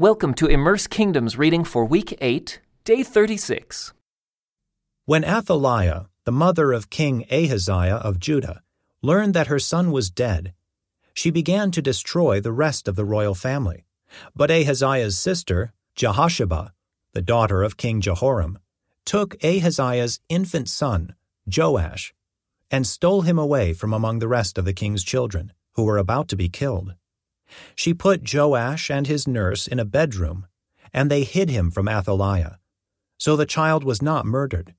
Welcome to Immerse Kingdom's reading for week 8, day 36. When Athaliah, the mother of King Ahaziah of Judah, learned that her son was dead, she began to destroy the rest of the royal family. But Ahaziah's sister, Jehosheba, the daughter of King Jehoram, took Ahaziah's infant son, Joash, and stole him away from among the rest of the king's children, who were about to be killed. She put Joash and his nurse in a bedroom, and they hid him from Athaliah. So the child was not murdered.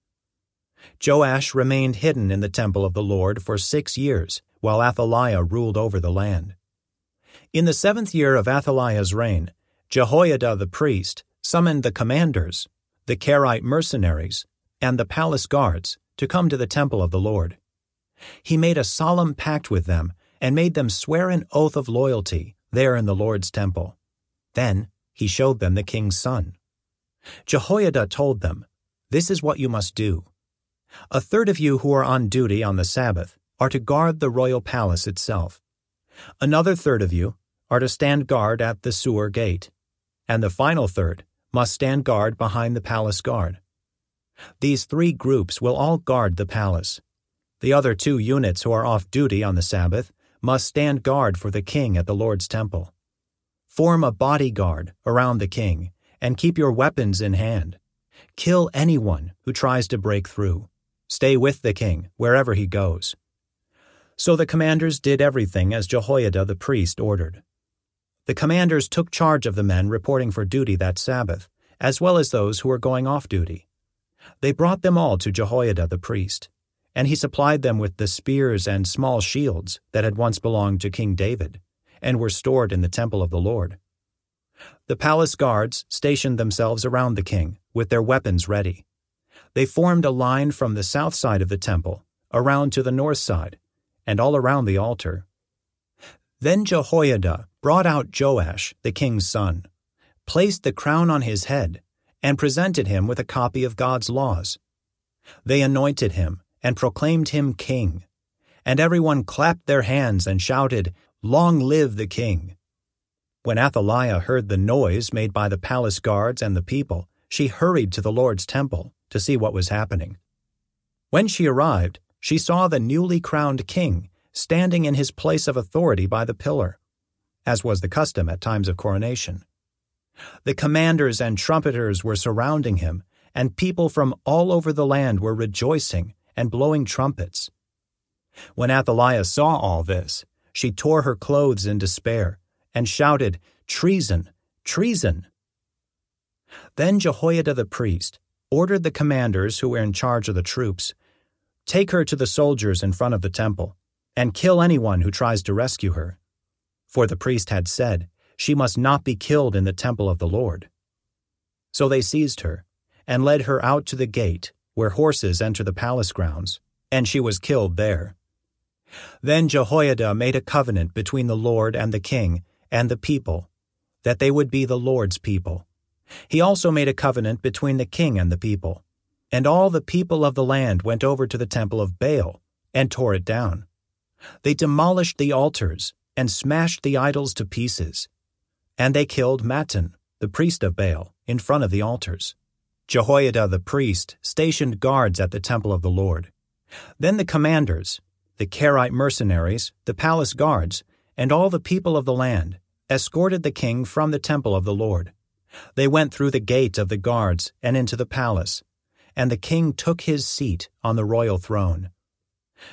Joash remained hidden in the temple of the Lord for six years, while Athaliah ruled over the land. In the seventh year of Athaliah's reign, Jehoiada the priest summoned the commanders, the Carite mercenaries, and the palace guards to come to the temple of the Lord. He made a solemn pact with them and made them swear an oath of loyalty there in the Lord's temple. Then he showed them the king's son. Jehoiada told them, This is what you must do. A third of you who are on duty on the Sabbath are to guard the royal palace itself. Another third of you are to stand guard at the sewer gate, and the final third must stand guard behind the palace guard. These three groups will all guard the palace. The other two units who are off duty on the Sabbath must stand guard for the king at the Lord's temple. Form a bodyguard around the king and keep your weapons in hand. Kill anyone who tries to break through. Stay with the king wherever he goes. So the commanders did everything as Jehoiada the priest ordered. The commanders took charge of the men reporting for duty that Sabbath, as well as those who were going off duty. They brought them all to Jehoiada the priest and he supplied them with the spears and small shields that had once belonged to King David, and were stored in the temple of the Lord. The palace guards stationed themselves around the king, with their weapons ready. They formed a line from the south side of the temple, around to the north side, and all around the altar. Then Jehoiada brought out Joash, the king's son, placed the crown on his head, and presented him with a copy of God's laws. They anointed him and proclaimed him king. And everyone clapped their hands and shouted, Long live the king! When Athaliah heard the noise made by the palace guards and the people, she hurried to the Lord's temple to see what was happening. When she arrived, she saw the newly crowned king standing in his place of authority by the pillar, as was the custom at times of coronation. The commanders and trumpeters were surrounding him, and people from all over the land were rejoicing and blowing trumpets. When Athaliah saw all this, she tore her clothes in despair and shouted, Treason! Treason! Then Jehoiada the priest ordered the commanders who were in charge of the troops Take her to the soldiers in front of the temple, and kill anyone who tries to rescue her. For the priest had said, She must not be killed in the temple of the Lord. So they seized her, and led her out to the gate where horses enter the palace grounds, and she was killed there. Then Jehoiada made a covenant between the Lord and the king and the people, that they would be the Lord's people. He also made a covenant between the king and the people. And all the people of the land went over to the temple of Baal and tore it down. They demolished the altars and smashed the idols to pieces. And they killed Mattan, the priest of Baal, in front of the altars. Jehoiada the priest stationed guards at the temple of the Lord. Then the commanders, the Carite mercenaries, the palace guards, and all the people of the land escorted the king from the temple of the Lord. They went through the gate of the guards and into the palace, and the king took his seat on the royal throne.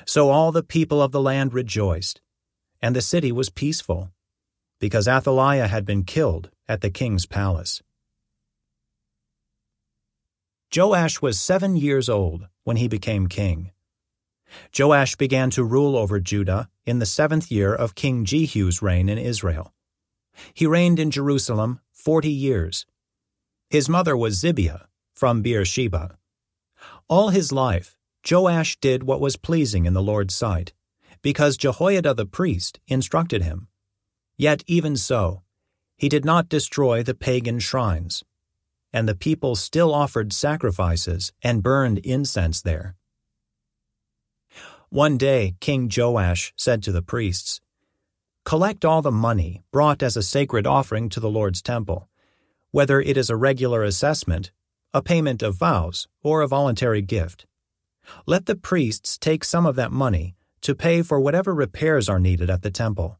So all the people of the land rejoiced, and the city was peaceful, because Athaliah had been killed at the king's palace. Joash was seven years old when he became king. Joash began to rule over Judah in the seventh year of King Jehu's reign in Israel. He reigned in Jerusalem forty years. His mother was Zibiah from Beersheba. All his life, Joash did what was pleasing in the Lord's sight, because Jehoiada the priest instructed him. Yet even so, he did not destroy the pagan shrines and the people still offered sacrifices and burned incense there. One day, King Joash said to the priests, Collect all the money brought as a sacred offering to the Lord's temple, whether it is a regular assessment, a payment of vows, or a voluntary gift. Let the priests take some of that money to pay for whatever repairs are needed at the temple.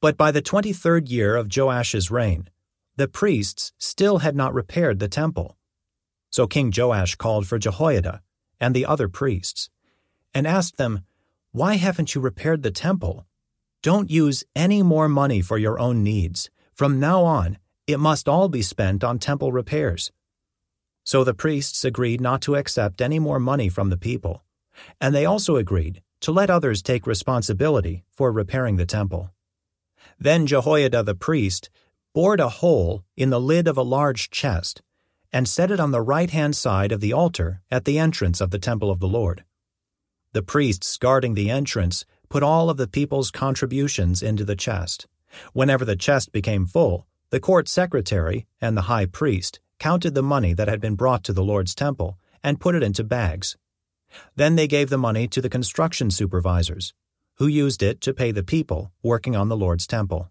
But by the 23rd year of Joash's reign, the priests still had not repaired the temple. So King Joash called for Jehoiada and the other priests and asked them, Why haven't you repaired the temple? Don't use any more money for your own needs. From now on, it must all be spent on temple repairs. So the priests agreed not to accept any more money from the people, and they also agreed to let others take responsibility for repairing the temple. Then Jehoiada the priest bored a hole in the lid of a large chest and set it on the right hand side of the altar at the entrance of the temple of the Lord. The priests guarding the entrance put all of the people's contributions into the chest. Whenever the chest became full, the court secretary and the high priest counted the money that had been brought to the Lord's temple and put it into bags. Then they gave the money to the construction supervisors, who used it to pay the people working on the Lord's temple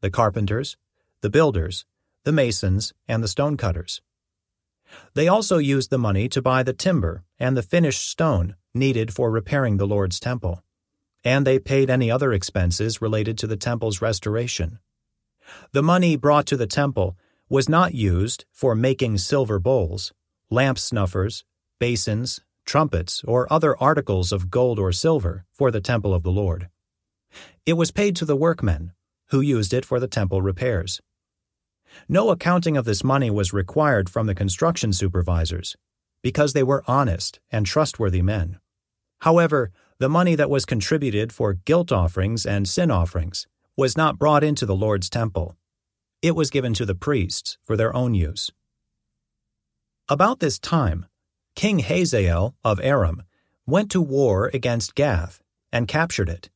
the carpenters, the builders, the masons, and the stonecutters. They also used the money to buy the timber and the finished stone needed for repairing the Lord's temple, and they paid any other expenses related to the temple's restoration. The money brought to the temple was not used for making silver bowls, lamp snuffers, basins, trumpets, or other articles of gold or silver for the temple of the Lord. It was paid to the workmen, who used it for the temple repairs. No accounting of this money was required from the construction supervisors, because they were honest and trustworthy men. However, the money that was contributed for guilt offerings and sin offerings was not brought into the Lord's temple. It was given to the priests for their own use. About this time, King Hazael of Aram went to war against Gath and captured it.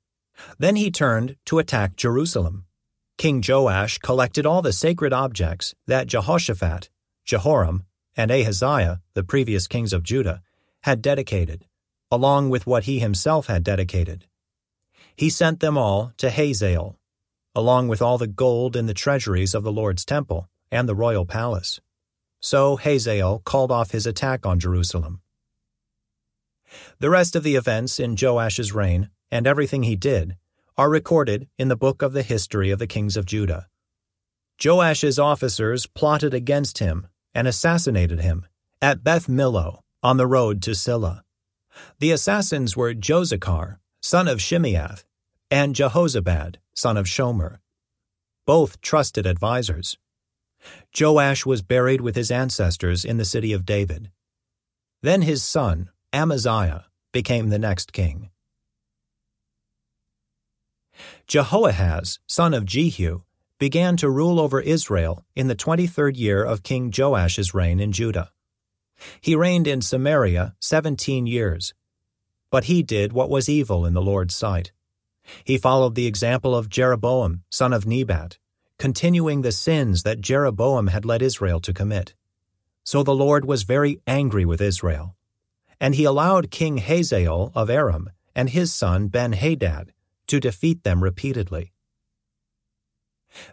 Then he turned to attack Jerusalem. King Joash collected all the sacred objects that Jehoshaphat, Jehoram, and Ahaziah, the previous kings of Judah, had dedicated, along with what he himself had dedicated. He sent them all to Hazael, along with all the gold in the treasuries of the Lord's temple and the royal palace. So Hazael called off his attack on Jerusalem. The rest of the events in Joash's reign and everything he did are recorded in the book of the history of the kings of Judah. Joash's officers plotted against him and assassinated him at Beth Millo on the road to Silla. The assassins were Jozacar, son of Shimeath, and Jehozabad, son of Shomer, both trusted advisers. Joash was buried with his ancestors in the city of David. Then his son, Amaziah, became the next king. Jehoahaz, son of Jehu, began to rule over Israel in the 23rd year of King Joash's reign in Judah. He reigned in Samaria 17 years, but he did what was evil in the Lord's sight. He followed the example of Jeroboam, son of Nebat, continuing the sins that Jeroboam had led Israel to commit. So the Lord was very angry with Israel. And he allowed King Hazael of Aram and his son Ben-Hadad to defeat them repeatedly.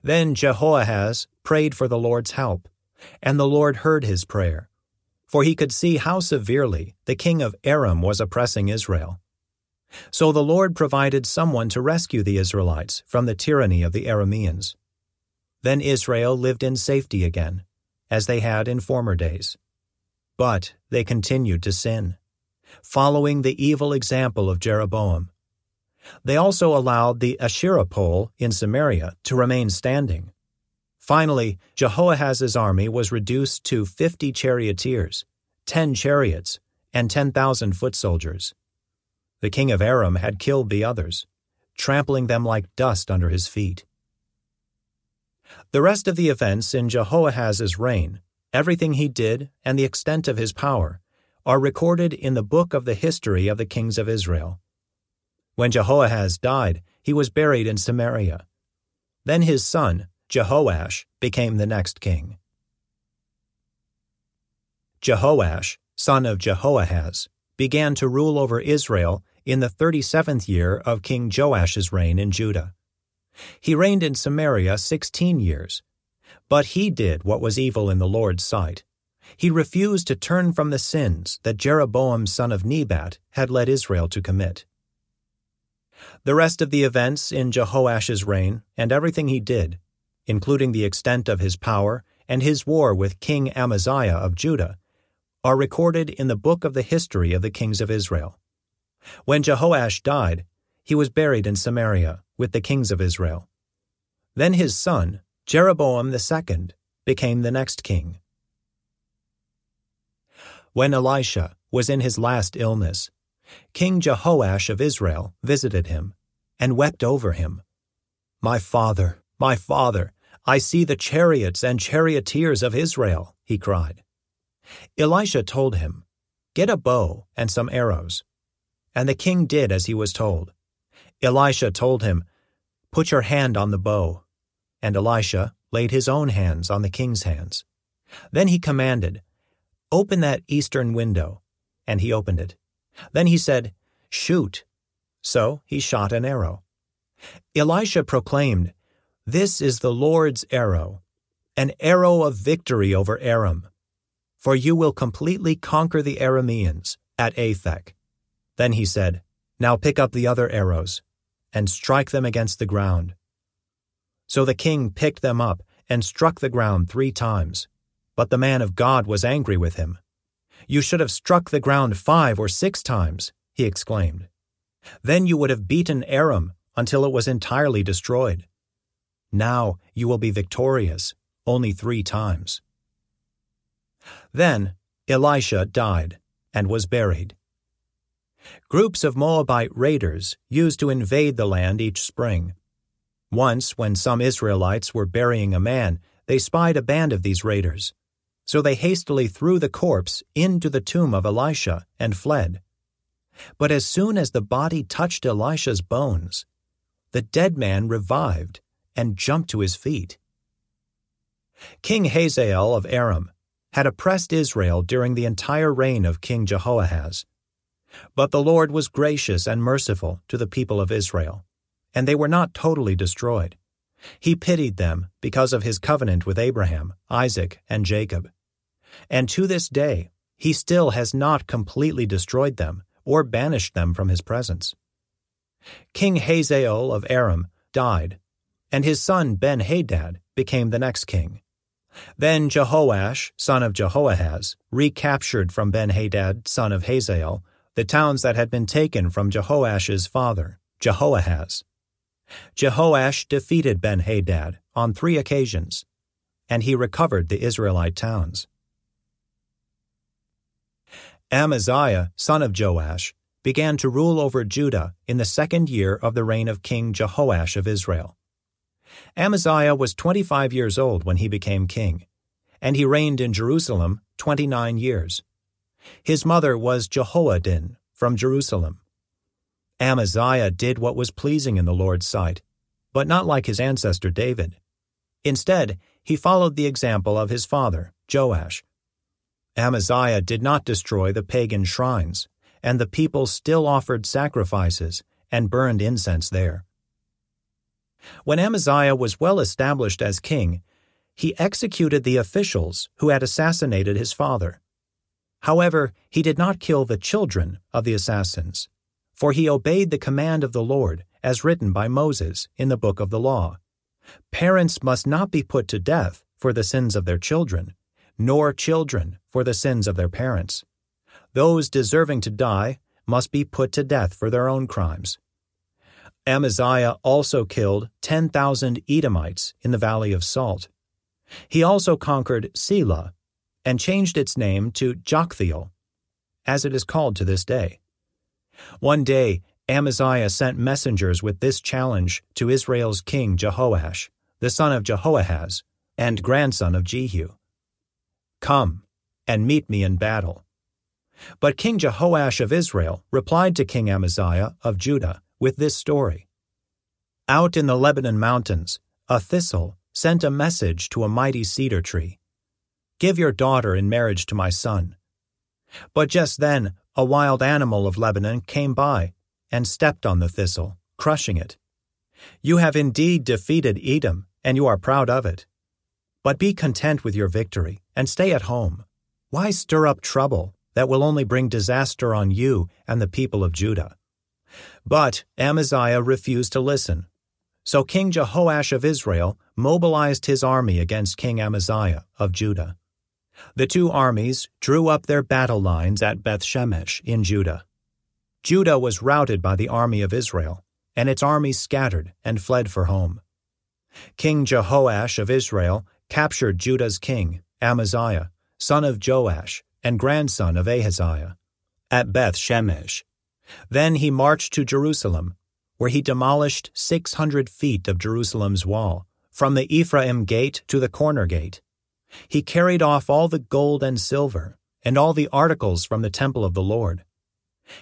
Then Jehoahaz prayed for the Lord's help, and the Lord heard his prayer, for he could see how severely the king of Aram was oppressing Israel. So the Lord provided someone to rescue the Israelites from the tyranny of the Arameans. Then Israel lived in safety again, as they had in former days. But they continued to sin, following the evil example of Jeroboam. They also allowed the Asherah pole in Samaria to remain standing. Finally, Jehoahaz's army was reduced to fifty charioteers, ten chariots, and ten thousand foot soldiers. The king of Aram had killed the others, trampling them like dust under his feet. The rest of the events in Jehoahaz's reign, everything he did, and the extent of his power, are recorded in the book of the history of the kings of Israel. When Jehoahaz died, he was buried in Samaria. Then his son, Jehoash, became the next king. Jehoash, son of Jehoahaz, began to rule over Israel in the thirty seventh year of King Joash's reign in Judah. He reigned in Samaria sixteen years, But he did what was evil in the Lord's sight. He refused to turn from the sins that Jeroboam son of Nebat had led Israel to commit. The rest of the events in Jehoash's reign and everything he did, including the extent of his power and his war with King Amaziah of Judah, are recorded in the book of the history of the kings of Israel. When Jehoash died, he was buried in Samaria with the kings of Israel. Then his son, Jeroboam II, became the next king. When Elisha was in his last illness, King Jehoash of Israel visited him and wept over him. My father, my father, I see the chariots and charioteers of Israel, he cried. Elisha told him, Get a bow and some arrows. And the king did as he was told. Elisha told him, Put your hand on the bow. And Elisha laid his own hands on the king's hands. Then he commanded, Open that eastern window. And he opened it. Then he said, Shoot. So he shot an arrow. Elisha proclaimed, This is the Lord's arrow, an arrow of victory over Aram. For you will completely conquer the Arameans at Aphek. Then he said, Now pick up the other arrows, and strike them against the ground. So the king picked them up and struck the ground three times. But the man of God was angry with him. You should have struck the ground five or six times, he exclaimed. Then you would have beaten Aram until it was entirely destroyed. Now you will be victorious only three times. Then Elisha died and was buried. Groups of Moabite raiders used to invade the land each spring. Once, when some Israelites were burying a man, they spied a band of these raiders. So they hastily threw the corpse into the tomb of Elisha and fled. But as soon as the body touched Elisha's bones, the dead man revived and jumped to his feet. King Hazael of Aram had oppressed Israel during the entire reign of King Jehoahaz. But the Lord was gracious and merciful to the people of Israel and they were not totally destroyed. He pitied them because of his covenant with Abraham, Isaac, and Jacob. And to this day, he still has not completely destroyed them or banished them from his presence. King Hazael of Aram died, and his son Ben Hadad became the next king. Then Jehoash, son of Jehoahaz, recaptured from Ben Hadad, son of Hazael, the towns that had been taken from Jehoash's father, Jehoahaz. Jehoash defeated Ben Hadad on three occasions, and he recovered the Israelite towns. Amaziah, son of Joash, began to rule over Judah in the second year of the reign of King Jehoash of Israel. Amaziah was 25 years old when he became king, and he reigned in Jerusalem 29 years. His mother was Jehoaddin from Jerusalem. Amaziah did what was pleasing in the Lord's sight, but not like his ancestor David. Instead, he followed the example of his father, Joash. Amaziah did not destroy the pagan shrines, and the people still offered sacrifices and burned incense there. When Amaziah was well established as king, he executed the officials who had assassinated his father. However, he did not kill the children of the assassins for he obeyed the command of the Lord, as written by Moses in the book of the law. Parents must not be put to death for the sins of their children, nor children for the sins of their parents. Those deserving to die must be put to death for their own crimes. Amaziah also killed 10,000 Edomites in the Valley of Salt. He also conquered Selah and changed its name to Joktheel, as it is called to this day. One day, Amaziah sent messengers with this challenge to Israel's king Jehoash, the son of Jehoahaz, and grandson of Jehu Come and meet me in battle. But King Jehoash of Israel replied to King Amaziah of Judah with this story Out in the Lebanon mountains, a thistle sent a message to a mighty cedar tree Give your daughter in marriage to my son. But just then a wild animal of Lebanon came by and stepped on the thistle, crushing it. You have indeed defeated Edom, and you are proud of it. But be content with your victory and stay at home. Why stir up trouble that will only bring disaster on you and the people of Judah? But Amaziah refused to listen. So King Jehoash of Israel mobilized his army against King Amaziah of Judah. The two armies drew up their battle lines at Bethshemesh in Judah. Judah was routed by the army of Israel, and its army scattered and fled for home. King Jehoash of Israel captured Judah's king, Amaziah, son of Joash and grandson of Ahaziah, at Beth Shemesh. Then he marched to Jerusalem, where he demolished 600 feet of Jerusalem's wall, from the Ephraim gate to the corner gate. He carried off all the gold and silver, and all the articles from the temple of the Lord.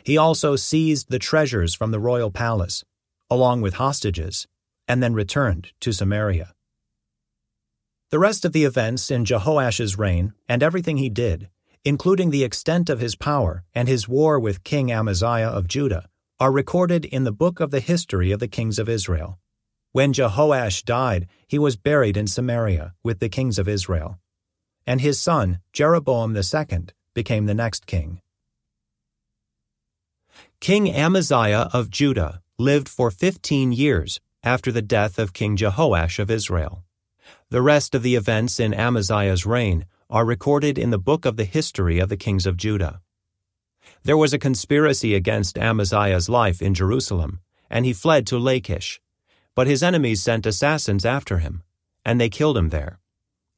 He also seized the treasures from the royal palace, along with hostages, and then returned to Samaria. The rest of the events in Jehoash's reign and everything he did, including the extent of his power and his war with King Amaziah of Judah, are recorded in the book of the history of the kings of Israel. When Jehoash died, he was buried in Samaria with the kings of Israel. And his son, Jeroboam II, became the next king. King Amaziah of Judah lived for fifteen years after the death of King Jehoash of Israel. The rest of the events in Amaziah's reign are recorded in the book of the history of the kings of Judah. There was a conspiracy against Amaziah's life in Jerusalem, and he fled to Lachish. But his enemies sent assassins after him, and they killed him there.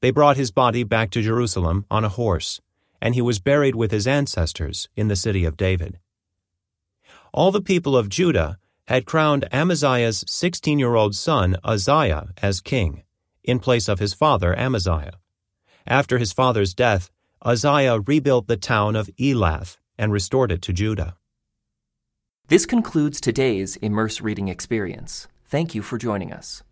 They brought his body back to Jerusalem on a horse, and he was buried with his ancestors in the city of David. All the people of Judah had crowned Amaziah's 16 year old son Uzziah as king in place of his father Amaziah. After his father's death, Uzziah rebuilt the town of Elath and restored it to Judah. This concludes today's Immerse Reading Experience. Thank you for joining us.